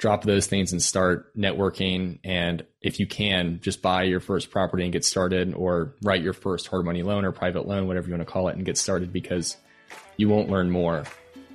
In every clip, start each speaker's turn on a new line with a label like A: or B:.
A: drop those things and start networking. And if you can, just buy your first property and get started, or write your first hard money loan or private loan, whatever you want to call it, and get started because you won't learn more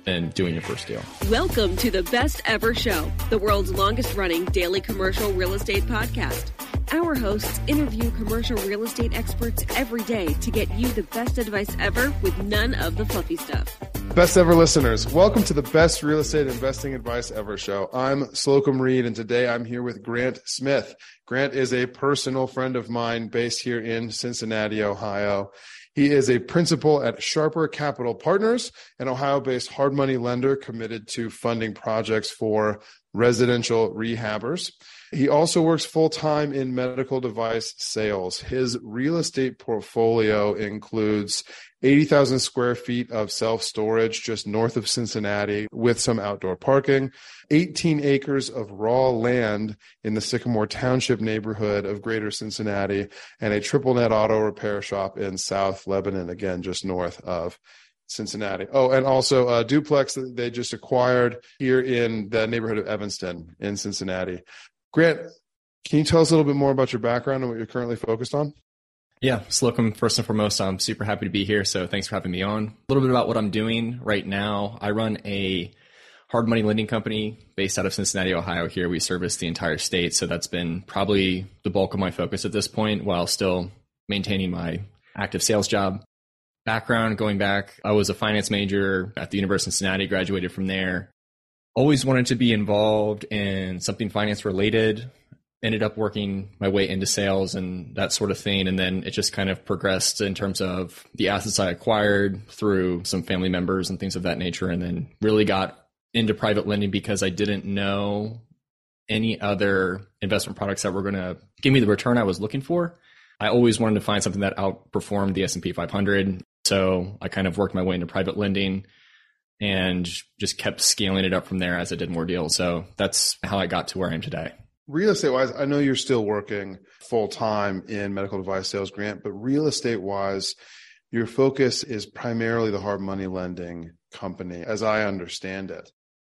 A: than doing your first deal.
B: Welcome to the Best Ever Show, the world's longest running daily commercial real estate podcast. Our hosts interview commercial real estate experts every day to get you the best advice ever with none of the fluffy stuff.
C: Best ever listeners, welcome to the best real estate investing advice ever show. I'm Slocomb Reed, and today I'm here with Grant Smith. Grant is a personal friend of mine based here in Cincinnati, Ohio. He is a principal at Sharper Capital Partners, an Ohio based hard money lender committed to funding projects for residential rehabbers. He also works full time in medical device sales. His real estate portfolio includes 80,000 square feet of self storage just north of Cincinnati with some outdoor parking, 18 acres of raw land in the Sycamore Township neighborhood of greater Cincinnati, and a triple net auto repair shop in South Lebanon, again, just north of Cincinnati. Oh, and also a duplex that they just acquired here in the neighborhood of Evanston in Cincinnati. Grant, can you tell us a little bit more about your background and what you're currently focused on?
A: Yeah, Slocomb, first and foremost, I'm super happy to be here. So thanks for having me on. A little bit about what I'm doing right now. I run a hard money lending company based out of Cincinnati, Ohio. Here we service the entire state. So that's been probably the bulk of my focus at this point while still maintaining my active sales job. Background going back, I was a finance major at the University of Cincinnati, graduated from there always wanted to be involved in something finance related. Ended up working my way into sales and that sort of thing. And then it just kind of progressed in terms of the assets I acquired through some family members and things of that nature. And then really got into private lending because I didn't know any other investment products that were going to give me the return I was looking for. I always wanted to find something that outperformed the S&P 500. So I kind of worked my way into private lending and just kept scaling it up from there as I did more deals. So that's how I got to where I am today.
C: Real estate wise, I know you're still working full time in medical device sales grant, but real estate wise, your focus is primarily the hard money lending company, as I understand it.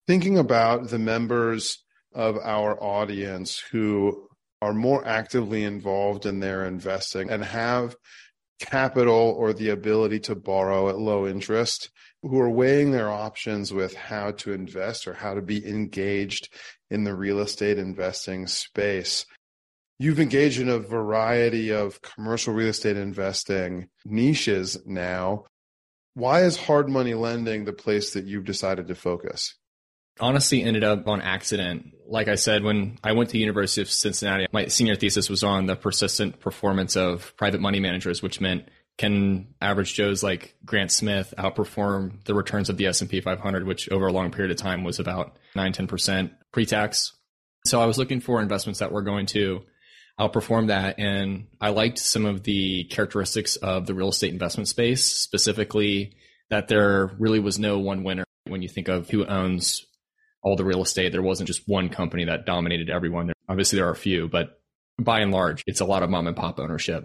C: Thinking about the members of our audience who are more actively involved in their investing and have capital or the ability to borrow at low interest who are weighing their options with how to invest or how to be engaged in the real estate investing space. You've engaged in a variety of commercial real estate investing niches now. Why is hard money lending the place that you've decided to focus?
A: Honestly ended up on accident. Like I said, when I went to the University of Cincinnati, my senior thesis was on the persistent performance of private money managers, which meant can average Joes like Grant Smith outperform the returns of the S&P 500, which over a long period of time was about 9, 10% pre-tax. So I was looking for investments that were going to outperform that. And I liked some of the characteristics of the real estate investment space, specifically that there really was no one winner. When you think of who owns all the real estate, there wasn't just one company that dominated everyone. Obviously, there are a few, but by and large, it's a lot of mom and pop ownership.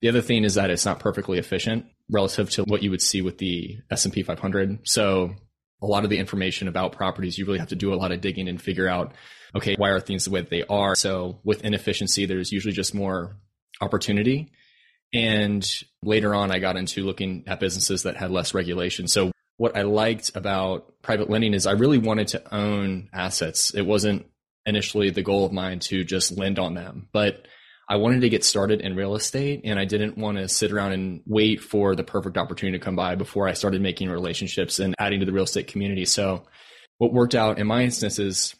A: The other thing is that it's not perfectly efficient relative to what you would see with the S&P 500. So a lot of the information about properties, you really have to do a lot of digging and figure out, okay, why are things the way that they are? So with inefficiency, there's usually just more opportunity. And later on, I got into looking at businesses that had less regulation. So what I liked about private lending is I really wanted to own assets. It wasn't initially the goal of mine to just lend on them, but I wanted to get started in real estate and I didn't want to sit around and wait for the perfect opportunity to come by before I started making relationships and adding to the real estate community. So what worked out in my instance is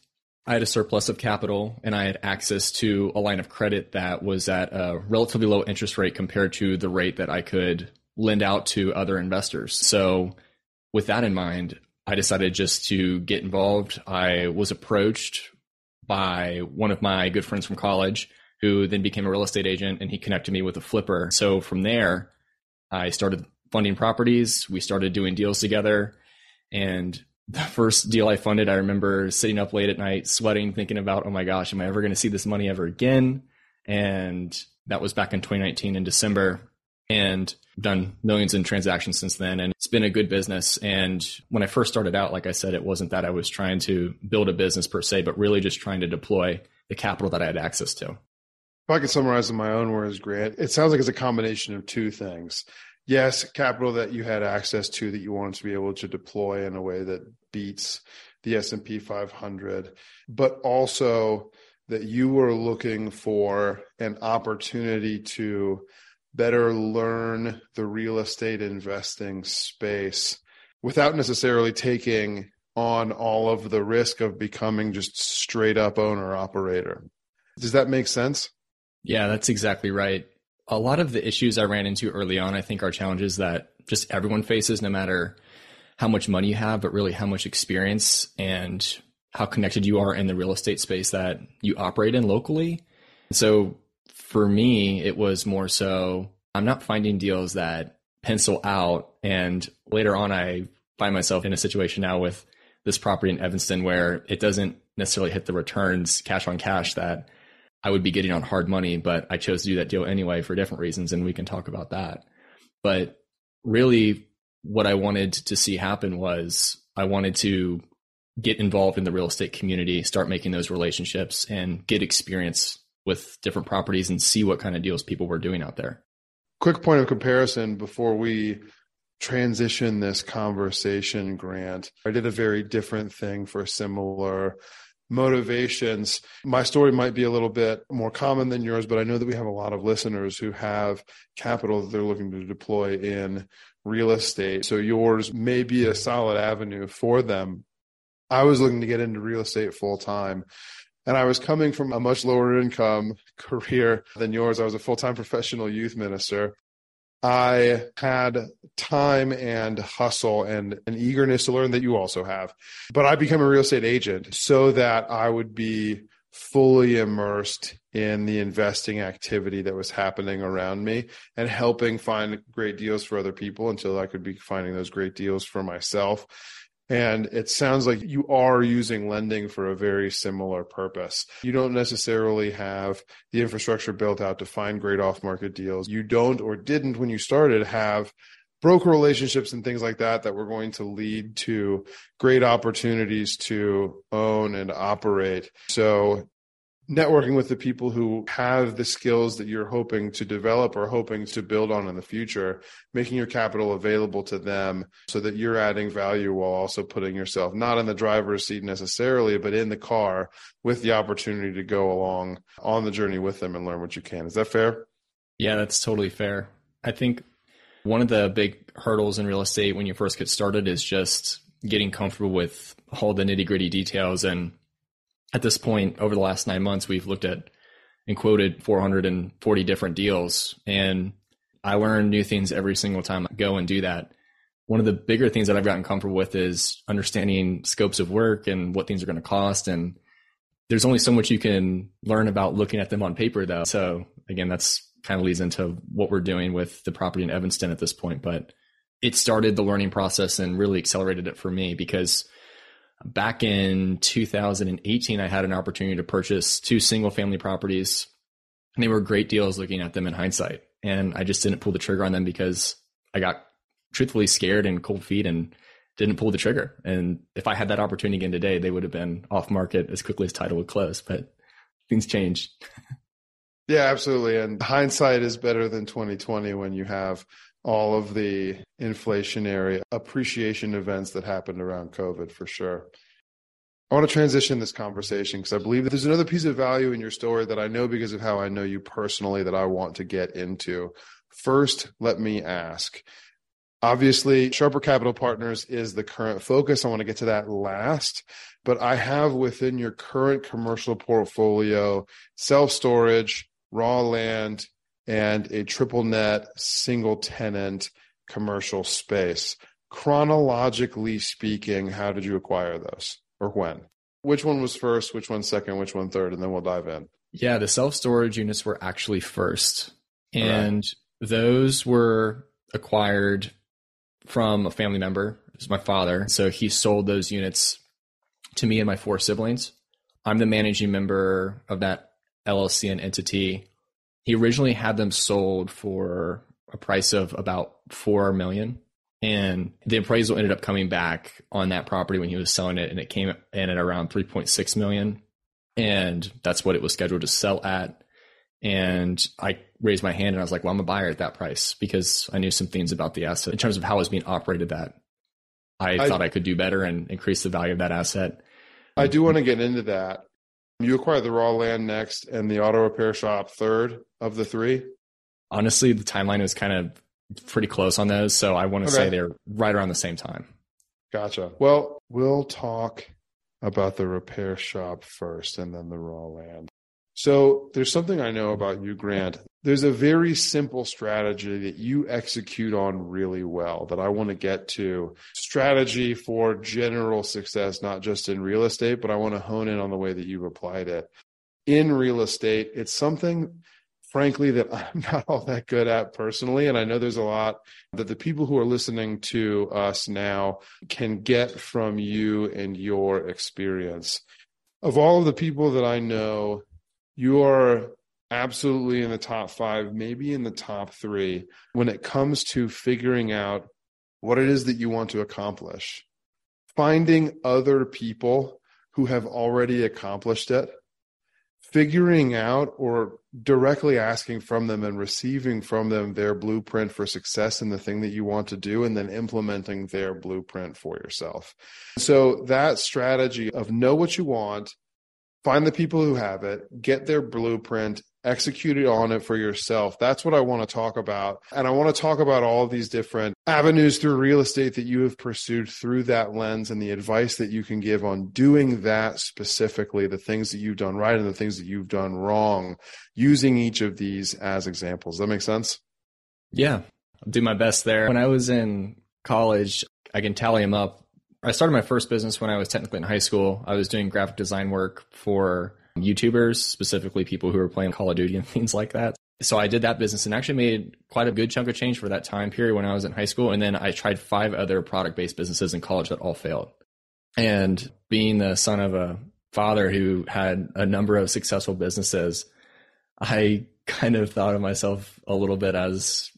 A: I had a surplus of capital and I had access to a line of credit that was at a relatively low interest rate compared to the rate that I could lend out to other investors. So with that in mind, I decided just to get involved. I was approached by one of my good friends from college who then became a real estate agent and he connected me with a flipper. So from there, I started funding properties. We started doing deals together. And the first deal I funded, I remember sitting up late at night, sweating, thinking about, oh my gosh, am I ever going to see this money ever again? And that was back in 2019 in December. And done millions in transactions since then. And it's been a good business. And when I first started out, like I said, it wasn't that I was trying to build a business per se, but really just trying to deploy the capital that I had access to.
C: If I could summarize in my own words, Grant, it sounds like it's a combination of two things. Yes, capital that you had access to that you wanted to be able to deploy in a way that beats the S&P 500, but also that you were looking for an opportunity to better learn the real estate investing space without necessarily taking on all of the risk of becoming just straight up owner operator. Does that make sense?
A: Yeah, that's exactly right. A lot of the issues I ran into early on, I think, are challenges that just everyone faces, no matter how much money you have, but really how much experience and how connected you are in the real estate space that you operate in locally. So for me, it was more so I'm not finding deals that pencil out. And later on, I find myself in a situation now with this property in Evanston where it doesn't necessarily hit the returns cash on cash that I would be getting on hard money, but I chose to do that deal anyway for different reasons, and we can talk about that. But really, what I wanted to see happen was I wanted to get involved in the real estate community, start making those relationships, and get experience with different properties and see what kind of deals people were doing out there.
C: Quick point of comparison before we transition this conversation, Grant. I did a very different thing for similar motivations. My story might be a little bit more common than yours, but I know that we have a lot of listeners who have capital that they're looking to deploy in real estate. So yours may be a solid avenue for them. I was looking to get into real estate full time. And I was coming from a much lower income career than yours. I was a full time professional youth minister. I had time and hustle and an eagerness to learn that you also have. But I became a real estate agent so that I would be fully immersed in the investing activity that was happening around me and helping find great deals for other people until I could be finding those great deals for myself. And it sounds like you are using lending for a very similar purpose. You don't necessarily have the infrastructure built out to find great off market deals. You don't or didn't when you started have broker relationships and things like that that were going to lead to great opportunities to own and operate. So networking with the people who have the skills that you're hoping to develop or hoping to build on in the future, making your capital available to them so that you're adding value while also putting yourself not in the driver's seat necessarily, but in the car with the opportunity to go along on the journey with them and learn what you can. Is that fair?
A: Yeah, that's totally fair. I think one of the big hurdles in real estate when you first get started is just getting comfortable with all the nitty gritty details and at this point, over the last nine months, we've looked at and quoted 440 different deals. And I learn new things every single time I go and do that. One of the bigger things that I've gotten comfortable with is understanding scopes of work and what things are going to cost. And there's only so much you can learn about looking at them on paper, though. So again, that's kind of leads into what we're doing with the property in Evanston at this point. But it started the learning process and really accelerated it for me because back in 2018, I had an opportunity to purchase two single family properties. And they were great deals looking at them in hindsight. and I just didn't pull the trigger on them because I got truthfully scared and cold feet and didn't pull the trigger. And if I had that opportunity again today, they would have been off market as quickly as title would close. But things change.
C: yeah, absolutely. And hindsight is better than 2020 when you have all of the inflationary appreciation events that happened around COVID for sure. I want to transition this conversation because I believe that there's another piece of value in your story that I know because of how I know you personally that I want to get into. First, let me ask. Obviously, Sharper Capital Partners is the current focus. I want to get to that last, but I have within your current commercial portfolio self storage, raw land, and a triple net single tenant commercial space. Chronologically speaking, how did you acquire those? or when? Which one was first? Which one second? Which one third? And then we'll dive in.
A: Yeah, the self storage units were actually first, and right. those were acquired from a family member. It was my father. So he sold those units to me and my four siblings. I'm the managing member of that LLC and entity. He originally had them sold for a price of about four million and the appraisal ended up coming back on that property when he was selling it and it came in at around 3.6 million and that's what it was scheduled to sell at. And i raised my hand and i was like well i'm a buyer at that price because i knew some things about the asset. In terms of how it was being operated that i, I thought i could do better and increase the value of that asset.
C: I do want to get into that you acquire the raw land next and the auto repair shop third of the three
A: honestly the timeline is kind of pretty close on those. So I want to okay. say they're right around the same time.
C: Gotcha. Well, we'll talk about the repair shop first and then the raw land. So there's something I know about you, Grant. There's a very simple strategy that you execute on really well that I want to get to. Strategy for general success, not just in real estate, but I want to hone in on the way that you've applied it. In real estate, it's something frankly that I'm not all that good at personally. And I know there's a lot that the people who are listening to us now can get from you and your experience. Of all of the people that I know, you are absolutely in the top five, maybe in the top three when it comes to figuring out what it is that you want to accomplish. Finding other people who have already accomplished it figuring out or directly asking from them and receiving from them their blueprint for success in the thing that you want to do and then implementing their blueprint for yourself. So that strategy of know what you want, find the people who have it, get their blueprint, execute it on it for yourself. That's what I want to talk about. And I want to talk about all these different avenues through real estate that you have pursued through that lens and the advice that you can give on doing that specifically, the things that you've done right and the things that you've done wrong, using each of these as examples. Does that make sense?
A: Yeah, I'll do my best there. When I was in college, I can tally them up. I started my first business when I was technically in high school. I was doing graphic design work for YouTubers, specifically people who were playing Call of Duty and things like that. So I did that business and actually made quite a good chunk of change for that time period when I was in high school. And then I tried five other product based businesses in college that all failed. And being the son of a father who had a number of successful businesses, I kind of thought of myself a little bit as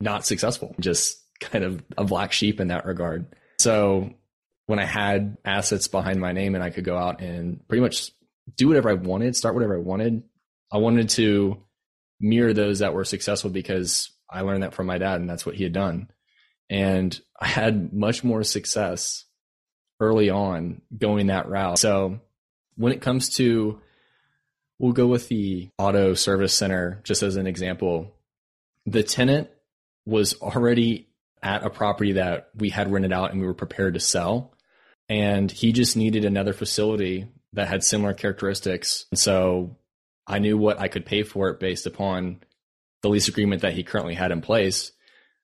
A: not successful, just kind of a black sheep in that regard. So when I had assets behind my name and I could go out and pretty much do whatever I wanted, start whatever I wanted. I wanted to mirror those that were successful because I learned that from my dad and that's what he had done. And I had much more success early on going that route. So when it comes to, we'll go with the auto service center just as an example. The tenant was already at a property that we had rented out and we were prepared to sell. And he just needed another facility that had similar characteristics. And so I knew what I could pay for it based upon the lease agreement that he currently had in place.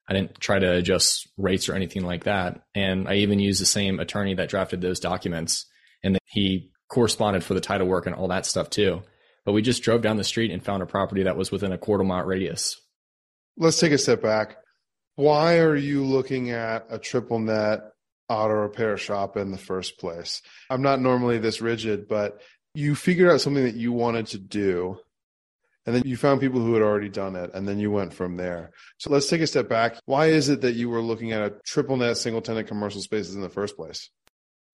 A: I didn't try to adjust rates or anything like that. And I even used the same attorney that drafted those documents and he corresponded for the title work and all that stuff too. But we just drove down the street and found a property that was within a quarter mile radius.
C: Let's take a step back. Why are you looking at a triple net auto repair shop in the first place. I'm not normally this rigid, but you figured out something that you wanted to do. And then you found people who had already done it, and then you went from there. So let's take a step back. Why is it that you were looking at a triple net single tenant commercial spaces in the first place?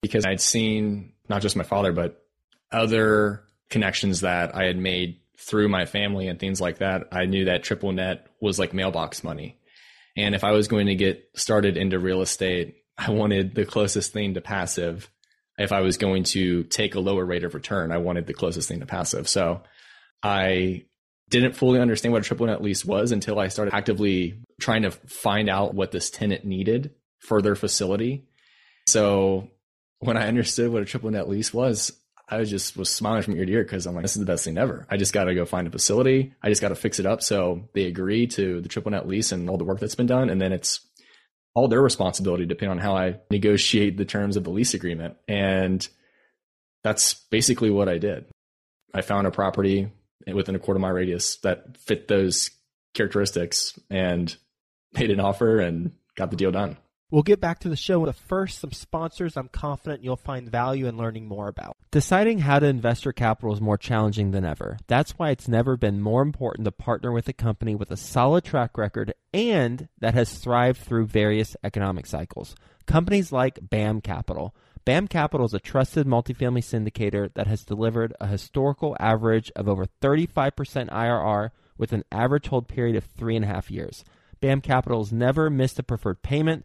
A: Because I'd seen not just my father, but other connections that I had made through my family and things like that. I knew that triple net was like mailbox money. And if I was going to get started into real estate, I wanted the closest thing to passive. If I was going to take a lower rate of return, I wanted the closest thing to passive. So I didn't fully understand what a triple net lease was until I started actively trying to find out what this tenant needed for their facility. So when I understood what a triple net lease was, I just was smiling from ear to ear because I'm like, this is the best thing ever. I just got to go find a facility. I just got to fix it up. So they agree to the triple net lease and all the work that's been done. And then it's all their responsibility depending on how I negotiate the terms of the lease agreement. And that's basically what I did. I found a property within a quarter mile radius that fit those characteristics and made an offer and got the deal done.
D: We'll get back to the show, but first, some sponsors I'm confident you'll find value in learning more about. Deciding how to invest your capital is more challenging than ever. That's why it's never been more important to partner with a company with a solid track record and that has thrived through various economic cycles. Companies like BAM Capital. BAM Capital is a trusted multifamily syndicator that has delivered a historical average of over 35% IRR with an average hold period of three and a half years. BAM Capital has never missed a preferred payment,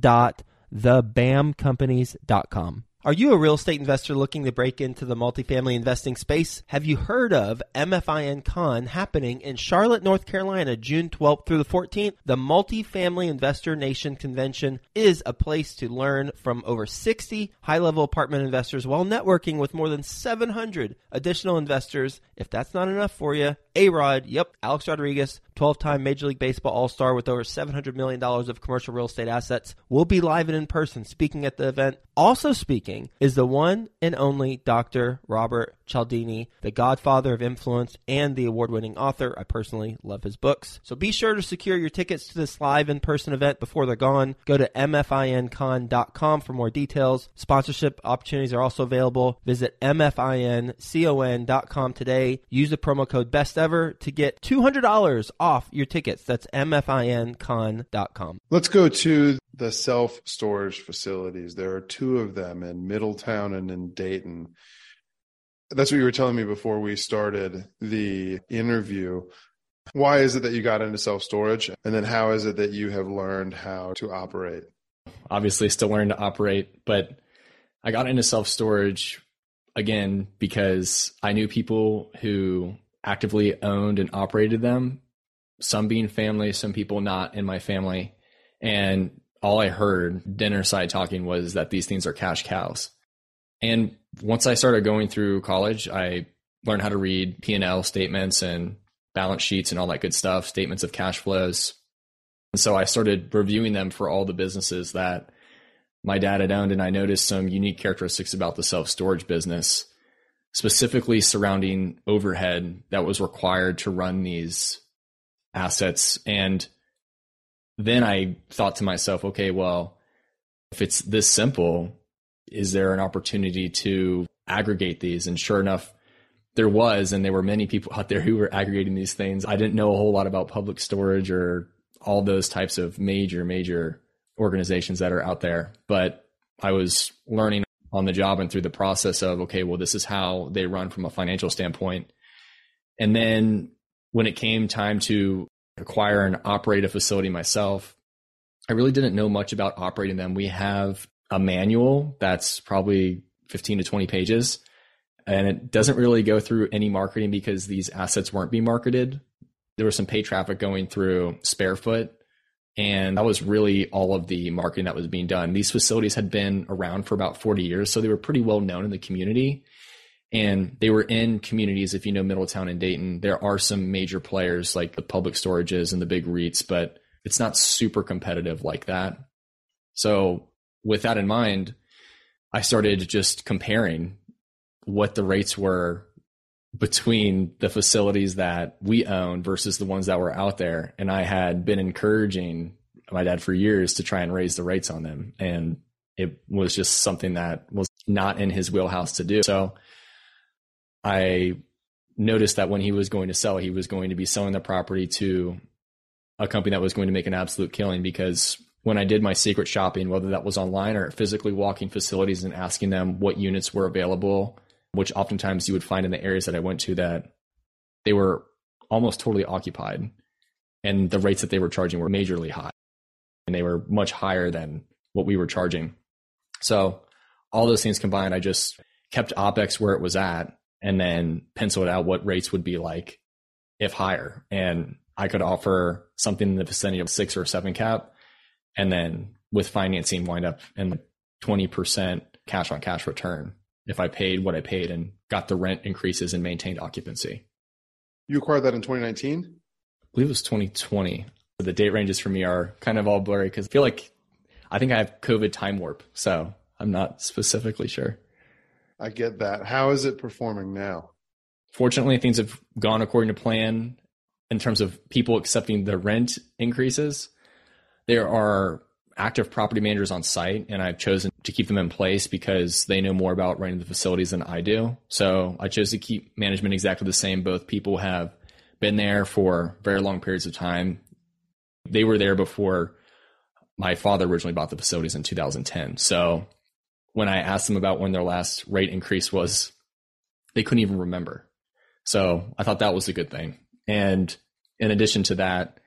D: capital.thebamcompanies.com. Are you a real estate investor looking to break into the multifamily investing space? Have you heard of MFIN Con happening in Charlotte, North Carolina, June 12th through the 14th? The Multifamily Investor Nation Convention is a place to learn from over 60 high level apartment investors while networking with more than 700 additional investors. If that's not enough for you, A Rod, yep, Alex Rodriguez, 12 time Major League Baseball All Star with over $700 million of commercial real estate assets, will be live and in person speaking at the event. Also speaking is the one and only Dr. Robert Cialdini, the godfather of influence and the award winning author. I personally love his books. So be sure to secure your tickets to this live in person event before they're gone. Go to mfincon.com for more details. Sponsorship opportunities are also available. Visit mfincon.com today. Use the promo code best ever to get $200 off your tickets. That's mfincon.com.
C: Let's go to the self storage facilities. There are two of them in Middletown and in Dayton. That's what you were telling me before we started the interview. Why is it that you got into self storage? And then how is it that you have learned how to operate?
A: Obviously, still learning to operate, but I got into self storage again because I knew people who actively owned and operated them, some being family, some people not in my family. And all I heard dinner side talking was that these things are cash cows. And once I started going through college, I learned how to read P&L statements and balance sheets and all that good stuff, statements of cash flows. And so I started reviewing them for all the businesses that my dad had owned and I noticed some unique characteristics about the self-storage business, specifically surrounding overhead that was required to run these assets and then I thought to myself, okay, well, if it's this simple, is there an opportunity to aggregate these? And sure enough, there was, and there were many people out there who were aggregating these things. I didn't know a whole lot about public storage or all those types of major, major organizations that are out there, but I was learning on the job and through the process of, okay, well, this is how they run from a financial standpoint. And then when it came time to acquire and operate a facility myself, I really didn't know much about operating them. We have a manual that's probably 15 to 20 pages, and it doesn't really go through any marketing because these assets weren't being marketed. There was some paid traffic going through Sparefoot, and that was really all of the marketing that was being done. These facilities had been around for about 40 years, so they were pretty well known in the community. And they were in communities, if you know Middletown and Dayton, there are some major players like the public storages and the big REITs, but it's not super competitive like that. So, with that in mind, I started just comparing what the rates were between the facilities that we own versus the ones that were out there. And I had been encouraging my dad for years to try and raise the rates on them. And it was just something that was not in his wheelhouse to do. So I noticed that when he was going to sell, he was going to be selling the property to a company that was going to make an absolute killing because when I did my secret shopping, whether that was online or physically walking facilities and asking them what units were available, which oftentimes you would find in the areas that I went to that they were almost totally occupied and the rates that they were charging were majorly high and they were much higher than what we were charging. So all those things combined, I just kept OPEX where it was at and then penciled out what rates would be like if higher. And I could offer something in the vicinity of six or seven cap. And then with financing wind up in the 20% cash on cash return if I paid what I paid and got the rent increases and maintained occupancy.
C: You acquired that in 2019? I
A: believe it was 2020. The date ranges for me are kind of all blurry because I feel like I think I have COVID time warp. So I'm not specifically sure.
C: I get that. How is it performing now?
A: Fortunately, things have gone according to plan in terms of people accepting the rent increases. There are active property managers on site, and I've chosen to keep them in place because they know more about running the facilities than I do. So I chose to keep management exactly the same. Both people have been there for very long periods of time. They were there before my father originally bought the facilities in 2010. So when I asked them about when their last rate increase was, they couldn't even remember. So I thought that was a good thing. And in addition to that,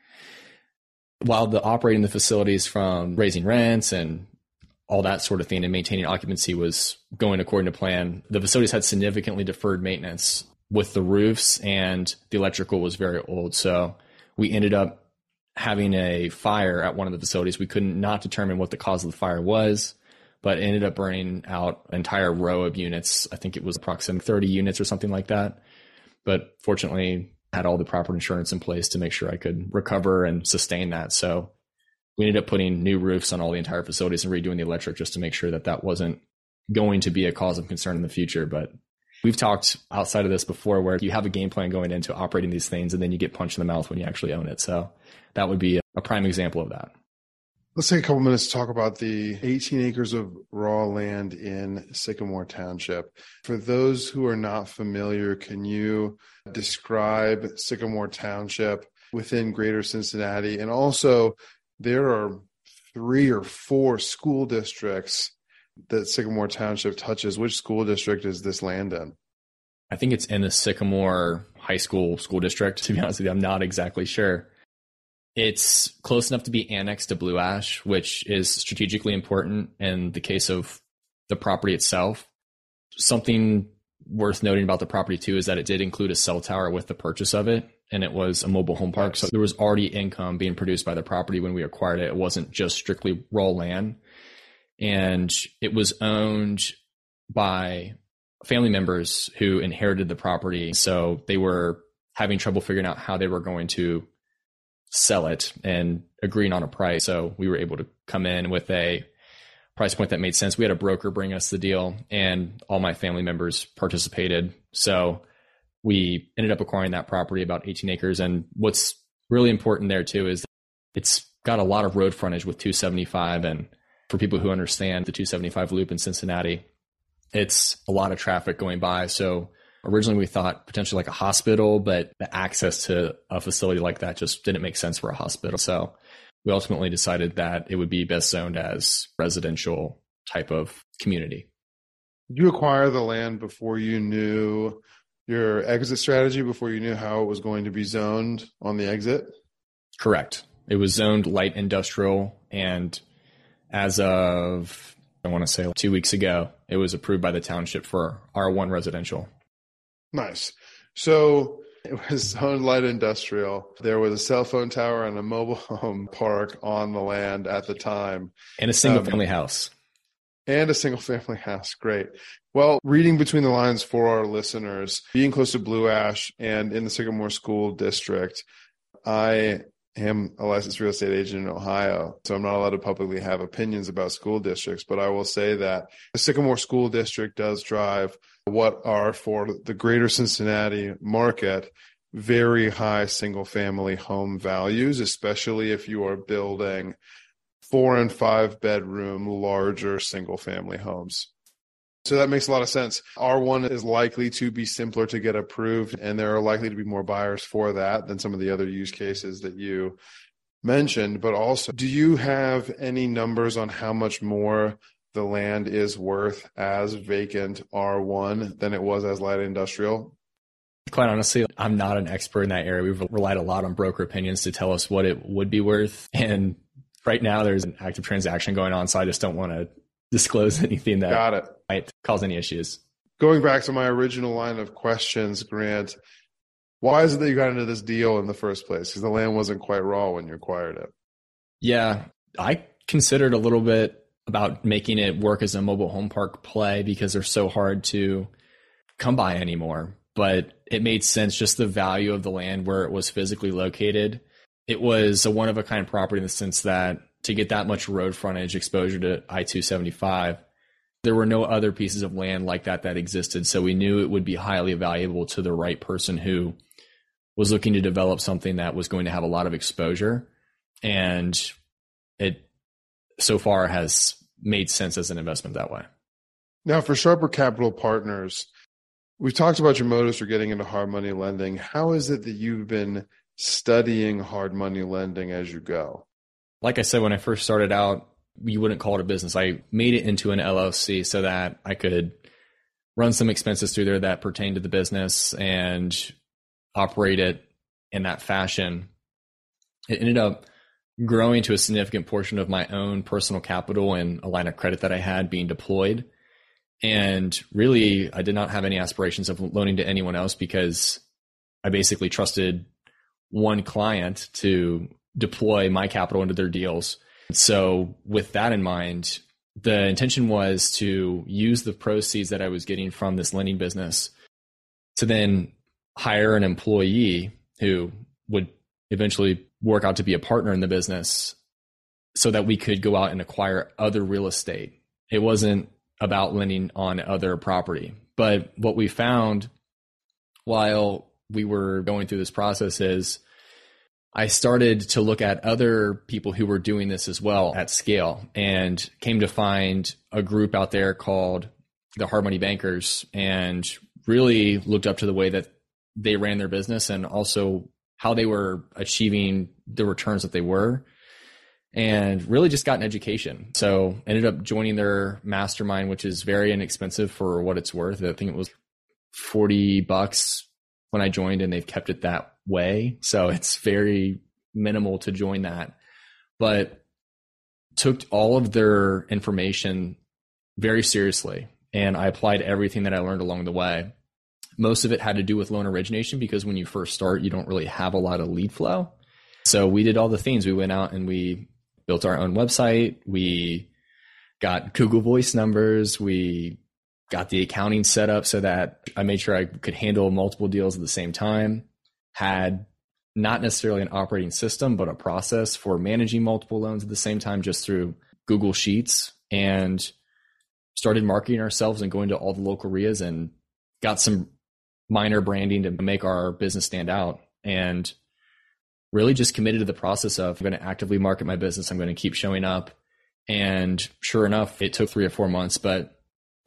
A: while the operating the facilities from raising rents and all that sort of thing and maintaining occupancy was going according to plan, the facilities had significantly deferred maintenance with the roofs and the electrical was very old. So we ended up having a fire at one of the facilities. We couldn't not determine what the cause of the fire was, but ended up burning out an entire row of units. I think it was approximately 30 units or something like that. But fortunately, had all the proper insurance in place to make sure I could recover and sustain that. So we ended up putting new roofs on all the entire facilities and redoing the electric just to make sure that that wasn't going to be a cause of concern in the future. But we've talked outside of this before where you have a game plan going into operating these things and then you get punched in the mouth when you actually own it. So that would be a prime example of that.
C: Let's take a couple minutes to talk about the 18 acres of raw land in Sycamore Township. For those who are not familiar, can you describe Sycamore Township within greater Cincinnati? And also, there are three or four school districts that Sycamore Township touches. Which school district is this land in?
A: I think it's in the Sycamore High School school district. To be honest with you, I'm not exactly sure. It's close enough to be annexed to Blue Ash, which is strategically important in the case of the property itself. Something worth noting about the property too is that it did include a cell tower with the purchase of it and it was a mobile home park. So there was already income being produced by the property when we acquired it. It wasn't just strictly raw land. And it was owned by family members who inherited the property. So they were having trouble figuring out how they were going to sell it and agreeing on a price. So we were able to come in with a price point that made sense. We had a broker bring us the deal and all my family members participated. So we ended up acquiring that property about 18 acres. And what's really important there too is it's got a lot of road frontage with 275. And for people who understand the 275 loop in Cincinnati, it's a lot of traffic going by. So Originally, we thought potentially like a hospital, but the access to a facility like that just didn't make sense for a hospital. So we ultimately decided that it would be best zoned as residential type of community.
C: Did you acquire the land before you knew your exit strategy, before you knew how it was going to be zoned on the exit?
A: Correct. It was zoned light industrial. And as of, I want to say two weeks ago, it was approved by the township for R1 residential.
C: Nice. So it was owned light industrial. There was a cell phone tower and a mobile home park on the land at the time.
A: And a single um, family house.
C: and a single family house. Great. Well, reading between the lines for our listeners, being close to Blue Ash and in the Sycamore School District, I am a licensed real estate agent in Ohio, so I'm not allowed to publicly have opinions about school districts, but I will say that the Sycamore School District does drive what are for the greater Cincinnati market very high single family home values, especially if you are building four and five bedroom larger single family homes. So that makes a lot of sense. R1 is likely to be simpler to get approved, and there are likely to be more buyers for that than some of the other use cases that you mentioned. But also, do you have any numbers on how much more the land is worth as vacant R1 than it was as light industrial?
A: Quite honestly, I'm not an expert in that area. We've relied a lot on broker opinions to tell us what it would be worth. And right now, there's an active transaction going on. So I just don't want to disclose anything that
C: Got it.
A: might cause any issues.
C: Going back to my original line of questions, Grant, why is it that you got into this deal in the first place? Because the land wasn't quite raw when you acquired it.
A: Yeah, I considered a little bit about making it work as a mobile home park play because they're so hard to come by anymore. But it made sense just the value of the land where it was physically located. It was a one of a kind property in the sense that to get that much road frontage exposure to I 275, there were no other pieces of land like that that existed. So we knew it would be highly valuable to the right person who was looking to develop something that was going to have a lot of exposure. And it so far has made sense as an investment that way.
C: Now, for Sharper Capital Partners, we've talked about your motives for getting into hard money lending. How is it that you've been studying hard money lending as you go?
A: Like I said, when I first started out, you wouldn't call it a business. I made it into an LLC so that I could run some expenses through there that pertain to the business and operate it in that fashion. It ended up growing to a significant portion of my own personal capital and a line of credit that I had being deployed. And really, I did not have any aspirations of loaning to anyone else because I basically trusted one client to deploy my capital into their deals. So, with that in mind, the intention was to use the proceeds that I was getting from this lending business to then hire an employee who would eventually work out to be a partner in the business so that we could go out and acquire other real estate. It wasn't about lending on other property. But what we found while we were going through this process is I started to look at other people who were doing this as well at scale and came to find a group out there called the Hard Money Bankers and really looked up to the way that they ran their business and also how they were achieving the returns that they were and really just got an education. So ended up joining their mastermind, which is very inexpensive for what it's worth. I think it was 40 bucks when I joined and they've kept it that way. So it's very minimal to join that. But took all of their information very seriously and I applied everything that I learned along the way. Most of it had to do with loan origination because when you first start, you don't really have a lot of lead flow. So we did all the things. We went out and we built our own website. We got Google Voice numbers. We got the accounting set up so that I made sure I could handle multiple deals at the same time, had not necessarily an operating system, but a process for managing multiple loans at the same time just through Google Sheets and started marketing ourselves and going to all the local REIAs and got some minor branding to make our business stand out and really just committed to the process of I'm going to actively market my business. I'm going to keep showing up. And sure enough, it took three or four months, but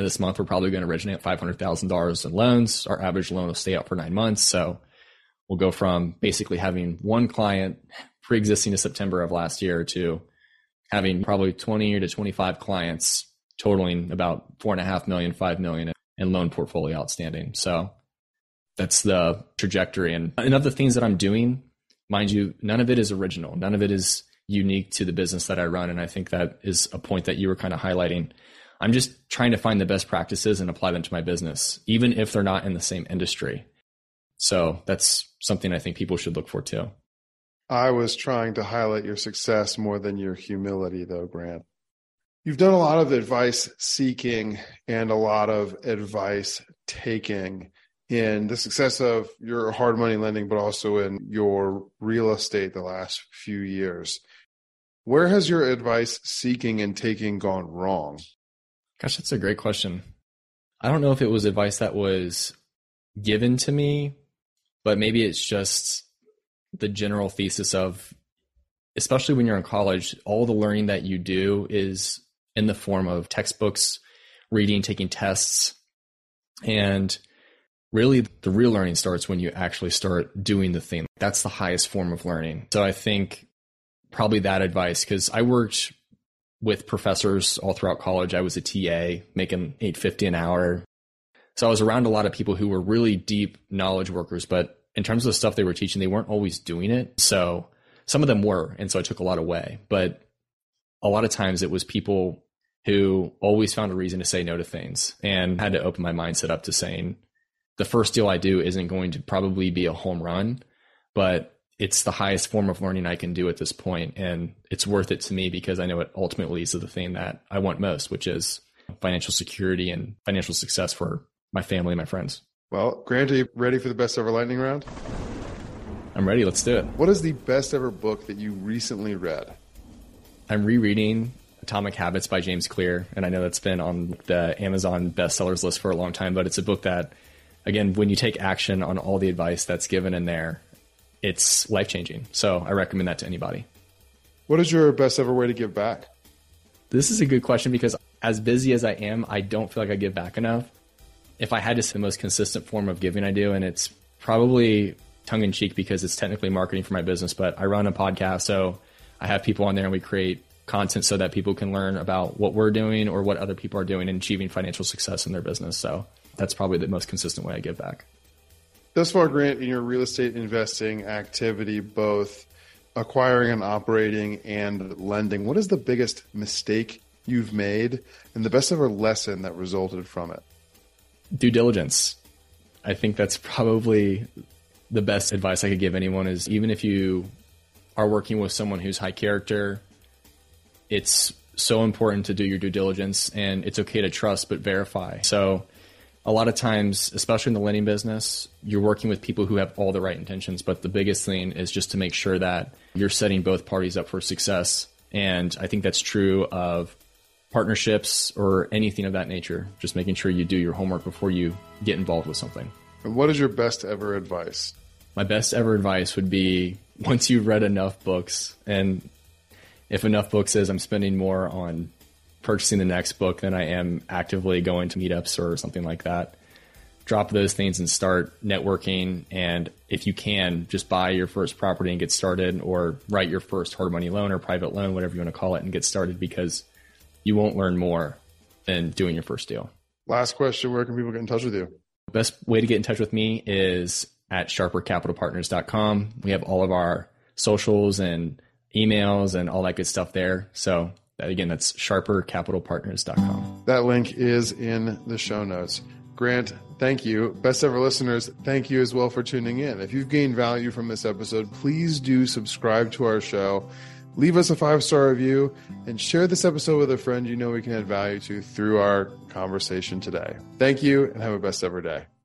A: this month, we're probably going to originate $500,000 in loans. Our average loan will stay out for nine months. So we'll go from basically having one client pre existing to September of last year to having probably 20 to 25 clients totaling about four and a half million, five million in loan portfolio outstanding. So that's the trajectory. And, and of the things that I'm doing, mind you, none of it is original. None of it is unique to the business that I run. And I think that is a point that you were kind of highlighting. I'm just trying to find the best practices and apply them to my business, even if they're not in the same industry. So that's something I think people should look for too.
C: I was trying to highlight your success more than your humility, though, Grant. You've done a lot of advice seeking and a lot of advice taking in the success of your hard money lending, but also in your real estate the last few years. Where has your advice seeking and taking gone wrong?
A: Gosh, that's a great question. I don't know if it was advice that was given to me, but maybe it's just the general thesis of, especially when you're in college, all the learning that you do is in the form of textbooks, reading, taking tests. And really, the real learning starts when you actually start doing the thing. That's the highest form of learning. So I think probably that advice, because I worked with professors all throughout college. I was a TA making 850 an hour. So I was around a lot of people who were really deep knowledge workers, but in terms of the stuff they were teaching, they weren't always doing it. So some of them were, and so I took a lot away. But a lot of times it was people who always found a reason to say no to things and had to open my mindset up to saying the first deal I do isn't going to probably be a home run, but it's the highest form of learning I can do at this point, and it's worth it to me because I know it ultimately leads to the thing that I want most, which is financial security and financial success for my family and my friends.
C: Well, Grant, are you ready for the best ever lightning round?
A: I'm ready. Let's do it.
C: What is the best ever book that you recently read?
A: I'm rereading Atomic Habits by James Clear, and I know that's been on the Amazon bestsellers list for a long time, but it's a book that, again, when you take action on all the advice that's given in there, it's life changing. So I recommend that to anybody.
C: What is your best ever way to give back?
A: This is a good question because as busy as I am, I don't feel like I give back enough. If I had to say the most consistent form of giving I do, and it's probably tongue in cheek because it's technically marketing for my business, but I run a podcast. So I have people on there and we create content so that people can learn about what we're doing or what other people are doing and achieving financial success in their business. So that's probably the most consistent way I give back.
C: Thus far, Grant, in your real estate investing activity, both acquiring and operating and lending, what is the biggest mistake you've made and the best ever lesson that resulted from it?
A: Due diligence. I think that's probably the best advice I could give anyone is even if you are working with someone who's high character, it's so important to do your due diligence and it's okay to trust but verify. So a lot of times, especially in the lending business, you're working with people who have all the right intentions, but the biggest thing is just to make sure that you're setting both parties up for success. And I think that's true of partnerships or anything of that nature. Just making sure you do your homework before you get involved with something.
C: And what is your best ever advice?
A: My best ever advice would be once you've read enough books, and if enough books is I'm spending more on purchasing the next book than I am actively going to meetups or something like that. Drop those things and start networking. And if you can, just buy your first property and get started, or write your first hard money loan or private loan, whatever you want to call it, and get started because you won't learn more than doing your first deal.
C: Last question Where can people get in touch with you?
A: Best way to get in touch with me is at sharpercapitalpartners.com. We have all of our socials and emails and all that good stuff there. So again, that's sharpercapitalpartners.com.
C: That link is in the show notes. Grant, thank you. Best ever listeners, thank you as well for tuning in. If you've gained value from this episode, please do subscribe to our show, leave us a five star review, and share this episode with a friend you know we can add value to through our conversation today. Thank you and have a best ever day.